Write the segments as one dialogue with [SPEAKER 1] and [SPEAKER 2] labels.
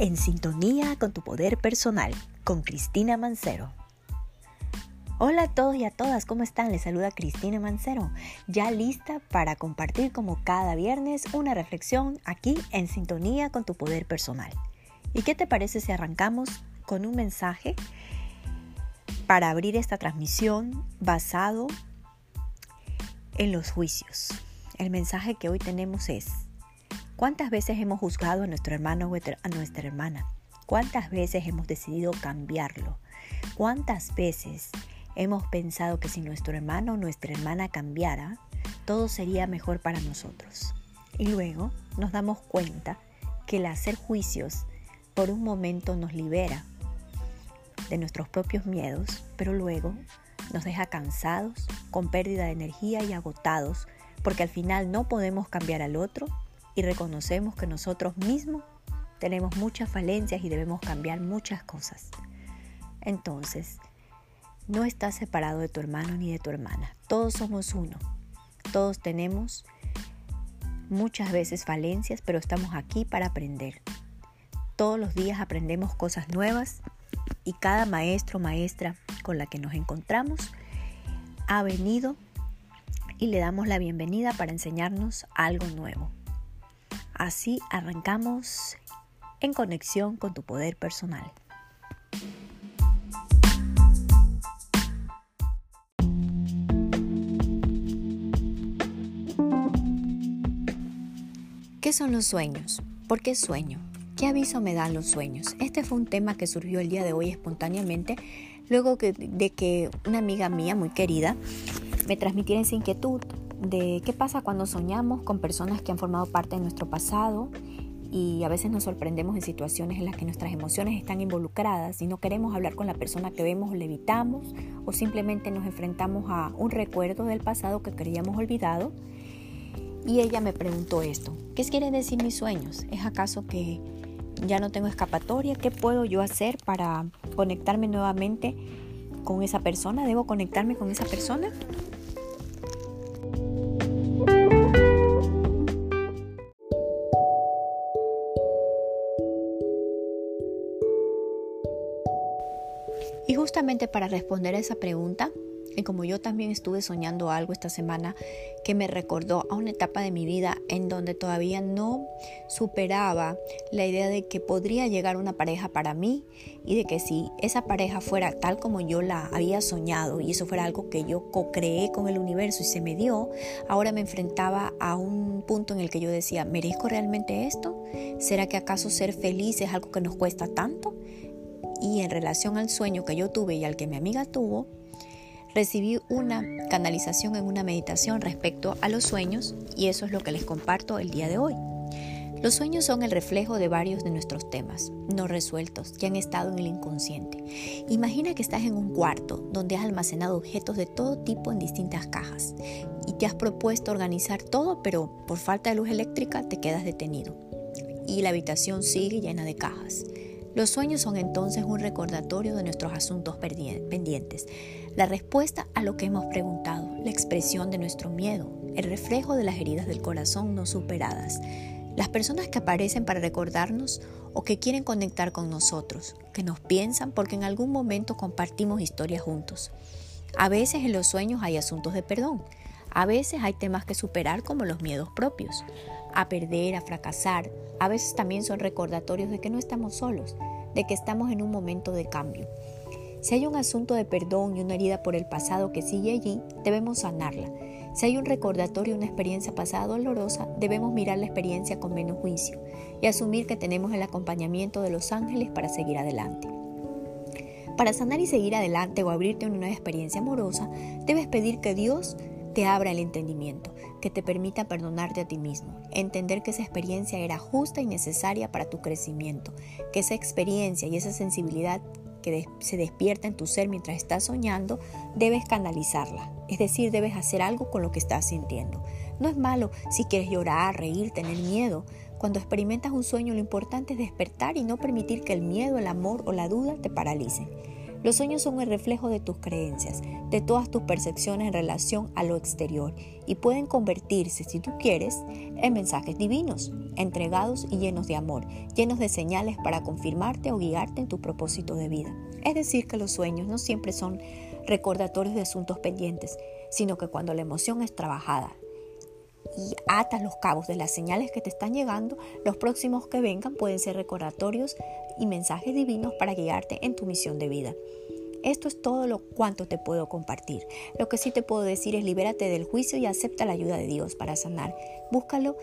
[SPEAKER 1] En sintonía con tu poder personal, con Cristina Mancero. Hola a todos y a todas, ¿cómo están? Les saluda Cristina Mancero, ya lista para compartir como cada viernes una reflexión aquí en sintonía con tu poder personal. ¿Y qué te parece si arrancamos con un mensaje para abrir esta transmisión basado en los juicios? El mensaje que hoy tenemos es, ¿Cuántas veces hemos juzgado a nuestro hermano o a nuestra hermana? ¿Cuántas veces hemos decidido cambiarlo? ¿Cuántas veces hemos pensado que si nuestro hermano o nuestra hermana cambiara, todo sería mejor para nosotros? Y luego nos damos cuenta que el hacer juicios por un momento nos libera de nuestros propios miedos, pero luego nos deja cansados, con pérdida de energía y agotados, porque al final no podemos cambiar al otro y reconocemos que nosotros mismos tenemos muchas falencias y debemos cambiar muchas cosas. Entonces, no estás separado de tu hermano ni de tu hermana. Todos somos uno. Todos tenemos muchas veces falencias, pero estamos aquí para aprender. Todos los días aprendemos cosas nuevas y cada maestro o maestra con la que nos encontramos ha venido y le damos la bienvenida para enseñarnos algo nuevo. Así arrancamos en conexión con tu poder personal. ¿Qué son los sueños? ¿Por qué sueño? ¿Qué aviso me dan los sueños? Este fue un tema que surgió el día de hoy espontáneamente, luego de que una amiga mía muy querida me transmitiera esa inquietud de qué pasa cuando soñamos con personas que han formado parte de nuestro pasado y a veces nos sorprendemos en situaciones en las que nuestras emociones están involucradas y no queremos hablar con la persona que vemos o le evitamos o simplemente nos enfrentamos a un recuerdo del pasado que creíamos olvidado. Y ella me preguntó esto, ¿qué quieren decir mis sueños? ¿Es acaso que ya no tengo escapatoria? ¿Qué puedo yo hacer para conectarme nuevamente con esa persona? ¿Debo conectarme con esa persona? Para responder a esa pregunta, y como yo también estuve soñando algo esta semana que me recordó a una etapa de mi vida en donde todavía no superaba la idea de que podría llegar una pareja para mí y de que si esa pareja fuera tal como yo la había soñado y eso fuera algo que yo co-creé con el universo y se me dio, ahora me enfrentaba a un punto en el que yo decía, ¿merezco realmente esto? ¿Será que acaso ser feliz es algo que nos cuesta tanto? Y en relación al sueño que yo tuve y al que mi amiga tuvo, recibí una canalización en una meditación respecto a los sueños y eso es lo que les comparto el día de hoy. Los sueños son el reflejo de varios de nuestros temas no resueltos que han estado en el inconsciente. Imagina que estás en un cuarto donde has almacenado objetos de todo tipo en distintas cajas y te has propuesto organizar todo, pero por falta de luz eléctrica te quedas detenido y la habitación sigue llena de cajas. Los sueños son entonces un recordatorio de nuestros asuntos pendientes, la respuesta a lo que hemos preguntado, la expresión de nuestro miedo, el reflejo de las heridas del corazón no superadas, las personas que aparecen para recordarnos o que quieren conectar con nosotros, que nos piensan porque en algún momento compartimos historias juntos. A veces en los sueños hay asuntos de perdón, a veces hay temas que superar como los miedos propios, a perder, a fracasar. A veces también son recordatorios de que no estamos solos, de que estamos en un momento de cambio. Si hay un asunto de perdón y una herida por el pasado que sigue allí, debemos sanarla. Si hay un recordatorio, una experiencia pasada dolorosa, debemos mirar la experiencia con menos juicio y asumir que tenemos el acompañamiento de los ángeles para seguir adelante. Para sanar y seguir adelante o abrirte una nueva experiencia amorosa, debes pedir que Dios te abra el entendimiento, que te permita perdonarte a ti mismo, entender que esa experiencia era justa y necesaria para tu crecimiento, que esa experiencia y esa sensibilidad que se despierta en tu ser mientras estás soñando, debes canalizarla, es decir, debes hacer algo con lo que estás sintiendo. No es malo si quieres llorar, reír, tener miedo. Cuando experimentas un sueño lo importante es despertar y no permitir que el miedo, el amor o la duda te paralicen. Los sueños son el reflejo de tus creencias, de todas tus percepciones en relación a lo exterior y pueden convertirse, si tú quieres, en mensajes divinos, entregados y llenos de amor, llenos de señales para confirmarte o guiarte en tu propósito de vida. Es decir, que los sueños no siempre son recordatorios de asuntos pendientes, sino que cuando la emoción es trabajada y atas los cabos de las señales que te están llegando, los próximos que vengan pueden ser recordatorios y mensajes divinos para guiarte en tu misión de vida. Esto es todo lo cuanto te puedo compartir. Lo que sí te puedo decir es libérate del juicio y acepta la ayuda de Dios para sanar. Búscalo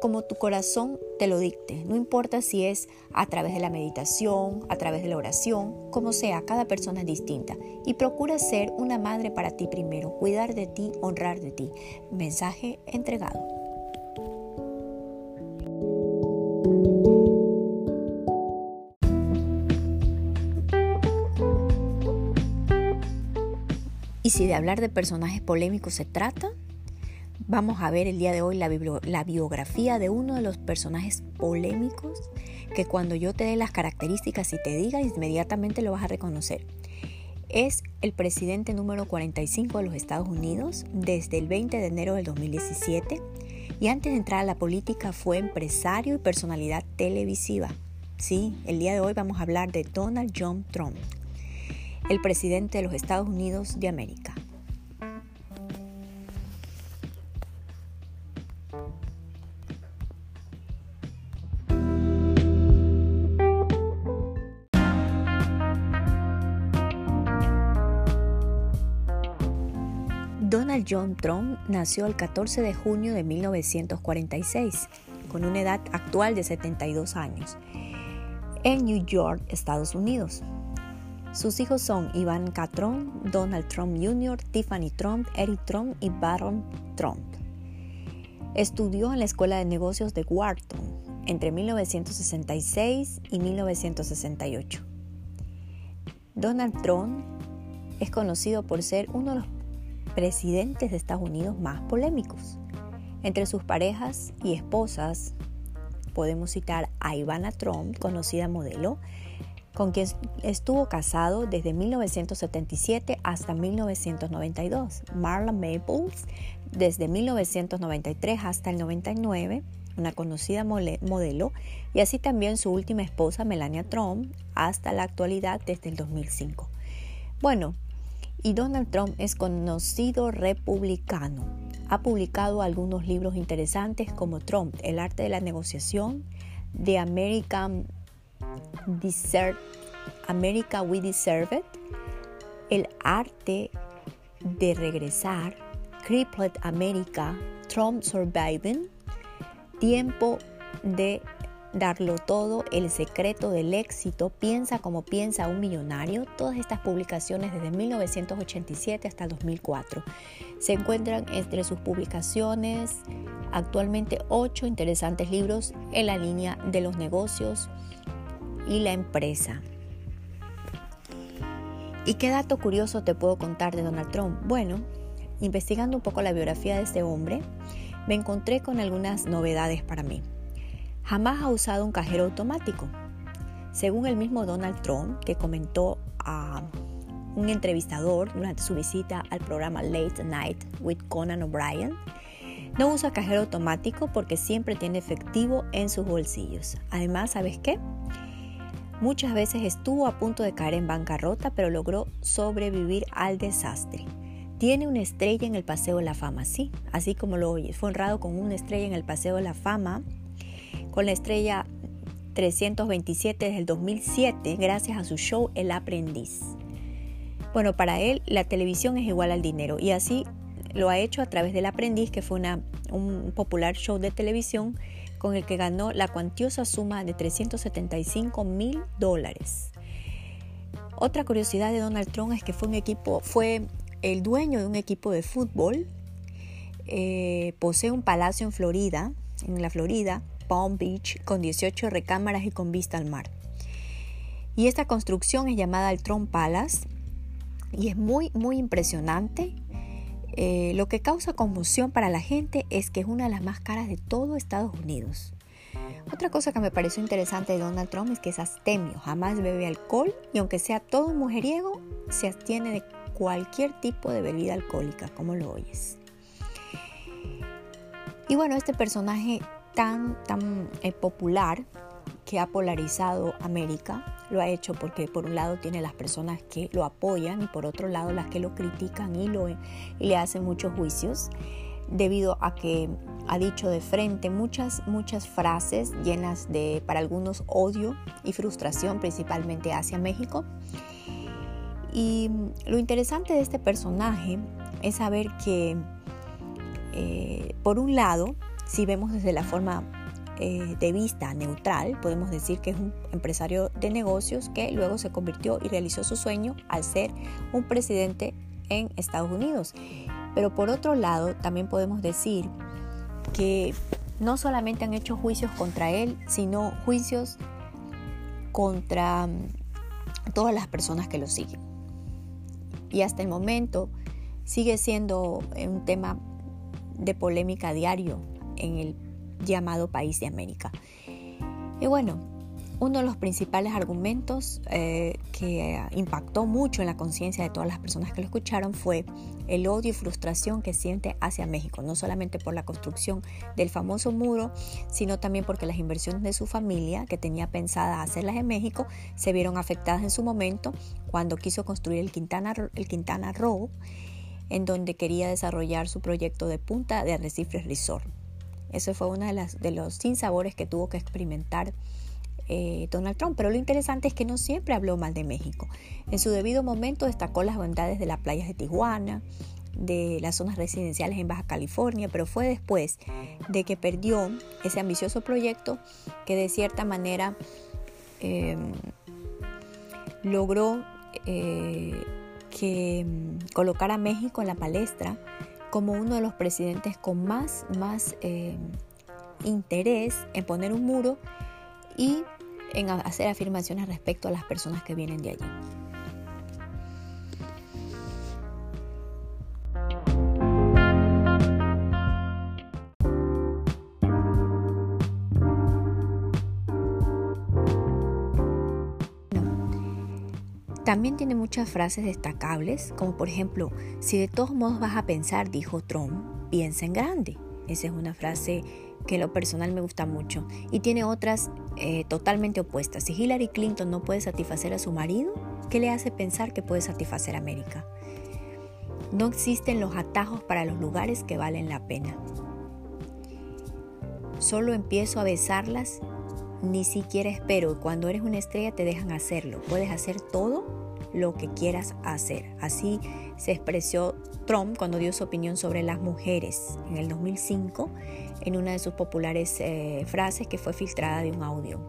[SPEAKER 1] como tu corazón te lo dicte. No importa si es a través de la meditación, a través de la oración, como sea, cada persona es distinta. Y procura ser una madre para ti primero, cuidar de ti, honrar de ti. Mensaje entregado. Y si de hablar de personajes polémicos se trata, vamos a ver el día de hoy la, biografía de uno de los personajes polémicos que cuando yo te dé las características y te diga, inmediatamente lo vas a reconocer. Es el presidente número 45 de los Estados Unidos desde el 20 de enero del 2017 y antes de entrar a la política fue empresario y personalidad televisiva. Sí, el día de hoy vamos a hablar de Donald John Trump el presidente de los Estados Unidos de América. Donald John Trump nació el 14 de junio de 1946, con una edad actual de 72 años, en New York, Estados Unidos. Sus hijos son Ivanka Trump, Donald Trump Jr., Tiffany Trump, Eric Trump y Baron Trump. Estudió en la Escuela de Negocios de Wharton entre 1966 y 1968. Donald Trump es conocido por ser uno de los presidentes de Estados Unidos más polémicos. Entre sus parejas y esposas podemos citar a Ivana Trump, conocida modelo, con quien estuvo casado desde 1977 hasta 1992. Marla Maples desde 1993 hasta el 99, una conocida modelo, y así también su última esposa Melania Trump hasta la actualidad desde el 2005. Bueno, y Donald Trump es conocido republicano. Ha publicado algunos libros interesantes como Trump, El arte de la negociación, The American Desert, America We Deserve It, El arte de regresar, Crippled America, Trump Surviving, Tiempo de darlo todo, El secreto del éxito, Piensa como piensa un millonario, todas estas publicaciones desde 1987 hasta 2004. Se encuentran entre sus publicaciones actualmente ocho interesantes libros en la línea de los negocios, y la empresa. ¿Y qué dato curioso te puedo contar de Donald Trump? Bueno, investigando un poco la biografía de este hombre, me encontré con algunas novedades para mí. Jamás ha usado un cajero automático. Según el mismo Donald Trump, que comentó a un entrevistador durante su visita al programa Late Night with Conan O'Brien, no usa cajero automático porque siempre tiene efectivo en sus bolsillos. Además, ¿sabes qué? Muchas veces estuvo a punto de caer en bancarrota, pero logró sobrevivir al desastre. Tiene una estrella en el Paseo de la Fama, sí, así como lo oyes. Fue honrado con una estrella en el Paseo de la Fama, con la estrella 327 desde el 2007, gracias a su show El Aprendiz. Bueno, para él la televisión es igual al dinero y así lo ha hecho a través del Aprendiz, que fue una, un popular show de televisión con el que ganó la cuantiosa suma de 375 mil dólares. Otra curiosidad de Donald Trump es que fue un equipo, fue el dueño de un equipo de fútbol, eh, posee un palacio en Florida, en la Florida, Palm Beach, con 18 recámaras y con vista al mar. Y esta construcción es llamada el Trump Palace y es muy, muy impresionante lo que causa conmoción para la gente es que es una de las más caras de todo Estados Unidos. Otra cosa que me pareció interesante de Donald Trump es que es astemio, jamás bebe alcohol y aunque sea todo mujeriego, se abstiene de cualquier tipo de bebida alcohólica, como lo oyes. Y bueno, este personaje tan, tan eh, popular que ha polarizado América, lo ha hecho porque por un lado tiene las personas que lo apoyan y por otro lado las que lo critican y, lo, y le hacen muchos juicios debido a que ha dicho de frente muchas, muchas frases llenas de, para algunos, odio y frustración, principalmente hacia México. Y lo interesante de este personaje es saber que, eh, por un lado, si vemos desde la forma eh, de vista neutral, podemos decir que es un empresario de negocios que luego se convirtió y realizó su sueño al ser un presidente en Estados Unidos. Pero por otro lado, también podemos decir que no solamente han hecho juicios contra él, sino juicios contra mm, todas las personas que lo siguen. Y hasta el momento sigue siendo un tema de polémica diario en el llamado país de América. Y bueno, uno de los principales argumentos eh, que impactó mucho en la conciencia de todas las personas que lo escucharon fue el odio y frustración que siente hacia México, no solamente por la construcción del famoso muro, sino también porque las inversiones de su familia, que tenía pensada hacerlas en México, se vieron afectadas en su momento cuando quiso construir el Quintana, el Quintana Roo, en donde quería desarrollar su proyecto de punta de Arrecifes Resort. Ese fue uno de los sinsabores que tuvo que experimentar eh, Donald Trump. Pero lo interesante es que no siempre habló mal de México. En su debido momento destacó las bondades de las playas de Tijuana, de las zonas residenciales en Baja California, pero fue después de que perdió ese ambicioso proyecto que de cierta manera em, logró eh, que mm, colocar a México en la palestra como uno de los presidentes con más, más em, interés en poner un muro y en hacer afirmaciones respecto a las personas que vienen de allí. También tiene muchas frases destacables, como por ejemplo, si de todos modos vas a pensar, dijo Trump, piensa en grande. Esa es una frase que en lo personal me gusta mucho. Y tiene otras eh, totalmente opuestas. Si Hillary Clinton no puede satisfacer a su marido, ¿qué le hace pensar que puede satisfacer a América? No existen los atajos para los lugares que valen la pena. Solo empiezo a besarlas, ni siquiera espero. Cuando eres una estrella te dejan hacerlo. Puedes hacer todo lo que quieras hacer. Así se expresó Trump cuando dio su opinión sobre las mujeres en el 2005 en una de sus populares eh, frases que fue filtrada de un audio.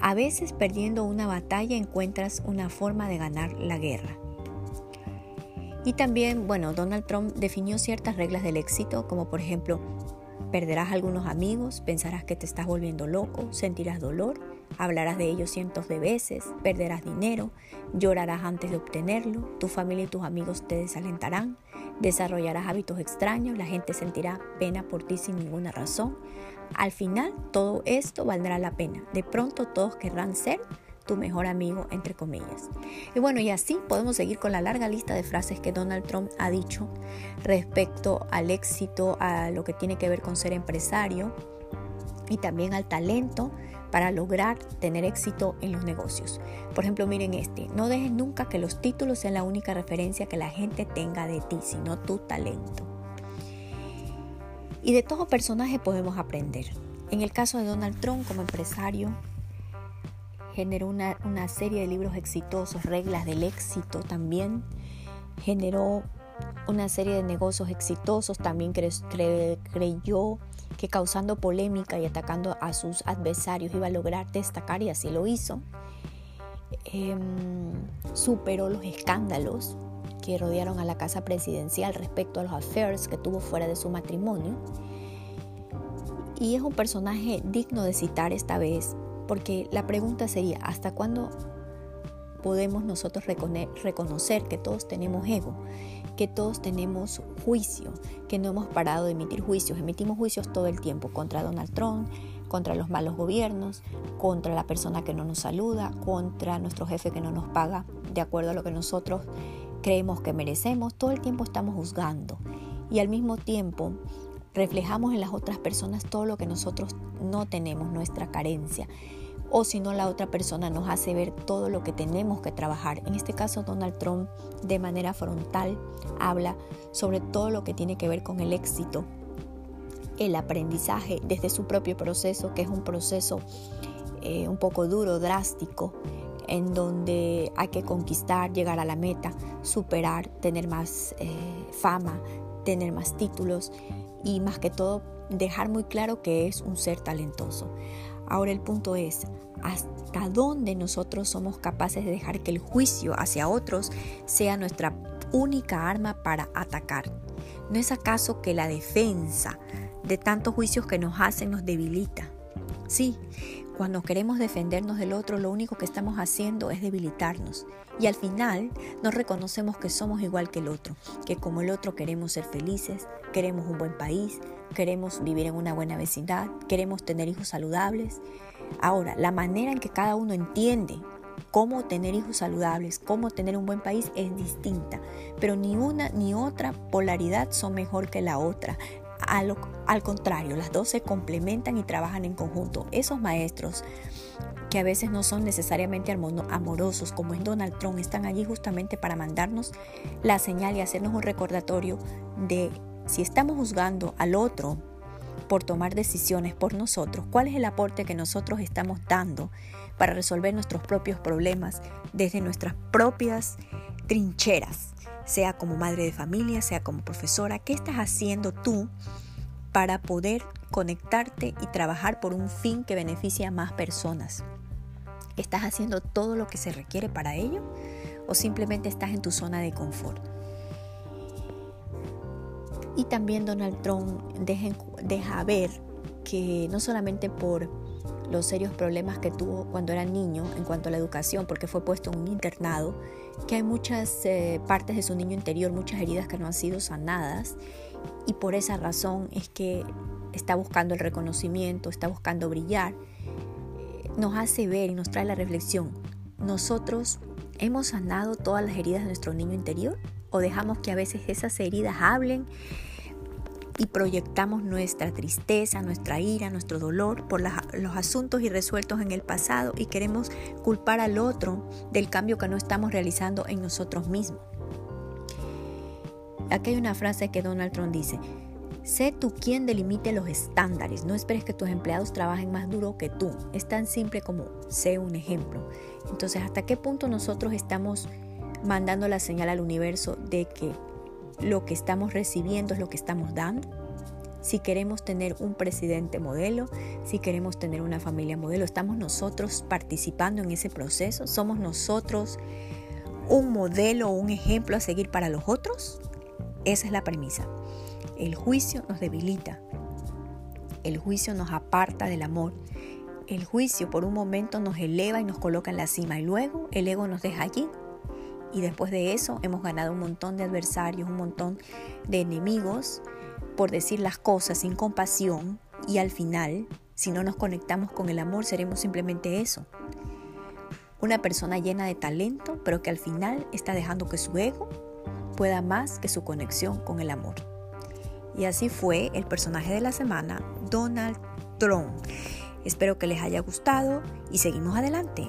[SPEAKER 1] A veces perdiendo una batalla encuentras una forma de ganar la guerra. Y también, bueno, Donald Trump definió ciertas reglas del éxito, como por ejemplo, perderás algunos amigos, pensarás que te estás volviendo loco, sentirás dolor, hablarás de ellos cientos de veces, perderás dinero, llorarás antes de obtenerlo, tu familia y tus amigos te desalentarán, desarrollarás hábitos extraños, la gente sentirá pena por ti sin ninguna razón. Al final, todo esto valdrá la pena. De pronto todos querrán ser tu mejor amigo, entre comillas. Y bueno, y así podemos seguir con la larga lista de frases que Donald Trump ha dicho respecto al éxito, a lo que tiene que ver con ser empresario y también al talento para lograr tener éxito en los negocios. Por ejemplo, miren este, no dejes nunca que los títulos sean la única referencia que la gente tenga de ti, sino tu talento. Y de todo personaje podemos aprender. En el caso de Donald Trump como empresario, generó una, serie de libros exitosos, reglas del éxito también, generó una serie de negocios exitosos, también creyó que causando polémica y atacando a sus adversarios iba a lograr destacar y así lo hizo. Em, superó los escándalos que rodearon a la casa presidencial respecto a los affairs que tuvo fuera de su matrimonio. Y es un personaje digno de citar esta vez, porque la pregunta sería, ¿hasta cuándo podemos nosotros reconocer que todos tenemos ego? que todos tenemos juicio, que no hemos parado de emitir juicios. Emitimos juicios todo el tiempo contra Donald Trump, contra los malos gobiernos, contra la persona que no nos saluda, contra nuestro jefe que no nos paga de acuerdo a lo que nosotros creemos que merecemos. Todo el tiempo estamos juzgando y al mismo tiempo reflejamos en las otras personas todo lo que nosotros no tenemos, nuestra carencia. O si no, la otra persona nos hace ver todo lo que tenemos que trabajar. En este caso, Donald Trump de manera frontal habla sobre todo lo que tiene que ver con el éxito, el aprendizaje desde su propio proceso, que es un proceso eh, un poco duro, drástico, en donde hay que conquistar, llegar a la meta, superar, tener más eh, fama, tener más títulos y más que todo dejar muy claro que es un ser talentoso. Ahora el punto es, ¿hasta dónde nosotros somos capaces de dejar que el juicio hacia otros sea nuestra única arma para atacar? ¿No es acaso que la defensa de tantos juicios que nos hacen nos debilita? Sí, cuando queremos defendernos del otro, lo único que estamos haciendo es debilitarnos. Y al final no reconocemos que somos igual que el otro, que como el otro queremos ser felices, queremos un buen país, queremos vivir en una buena vecindad, queremos tener hijos saludables. Ahora, la manera en que cada uno entiende cómo tener hijos saludables, cómo tener un buen país es distinta, pero ni una ni otra polaridad son mejor que la otra. Al, contrario, las dos se complementan y trabajan en conjunto. Esos maestros que a veces no son necesariamente amorosos, como en Donald Trump, están allí justamente para mandarnos la señal y hacernos un recordatorio de si estamos juzgando al otro por tomar decisiones por nosotros, cuál es el aporte que nosotros estamos dando para resolver nuestros propios problemas desde nuestras propias trincheras sea como madre de familia, sea como profesora, ¿qué estás haciendo tú para poder conectarte y trabajar por un fin que beneficie a más personas? ¿Estás haciendo todo lo que se requiere para ello o simplemente estás en tu zona de confort? Y también Donald Trump deja, ver que no solamente por los serios problemas que tuvo cuando era niño en cuanto a la educación, porque fue puesto en un internado, que hay muchas eh, partes de su niño interior, muchas heridas que no han sido sanadas, y por esa razón es que está buscando el reconocimiento, está buscando brillar, eh, nos hace ver y nos trae la reflexión. ¿Nosotros hemos sanado todas las heridas de nuestro niño interior? ¿O dejamos que a veces esas heridas hablen y proyectamos nuestra tristeza, nuestra ira, nuestro dolor por los asuntos irresueltos en el pasado y queremos culpar al otro del cambio que no estamos realizando en nosotros mismos. Aquí hay una frase que Donald Trump dice, sé tú quien delimite los estándares, no esperes que tus empleados trabajen más duro que tú, es tan simple como sé un ejemplo. Entonces, ¿hasta qué punto nosotros estamos mandando la señal al universo de que lo que estamos recibiendo es lo que estamos dando. Si queremos tener un presidente modelo, si queremos tener una familia modelo, estamos nosotros participando en ese proceso, somos nosotros un modelo un ejemplo a seguir para los otros. Esa es la premisa. El juicio nos debilita. El juicio nos aparta del amor. El juicio por un momento nos eleva y nos coloca en la cima y luego el ego nos deja allí y después de eso hemos ganado un montón de adversarios, un montón de enemigos por decir las cosas sin compasión y al final, si no nos conectamos con el amor, seremos simplemente eso. Una persona llena de talento, pero que al final está dejando que su ego pueda más que su conexión con el amor. Y así fue el personaje de la semana, Donald Trump. Espero que les haya gustado y seguimos adelante.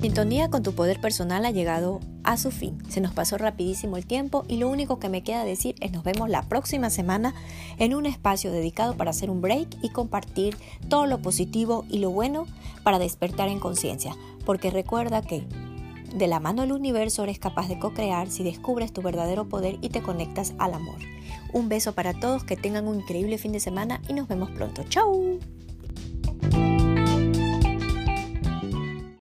[SPEAKER 1] Sintonía con tu poder personal ha llegado a su fin. Se nos pasó rapidísimo el tiempo y lo único que me queda decir es nos vemos la próxima semana en un espacio dedicado para hacer un break y compartir todo lo positivo y lo bueno para despertar en conciencia. Porque recuerda que de la mano del universo eres capaz de co-crear si descubres tu verdadero poder y te conectas al amor. Un beso para todos, que tengan un increíble fin de semana y nos vemos pronto. ¡Chao!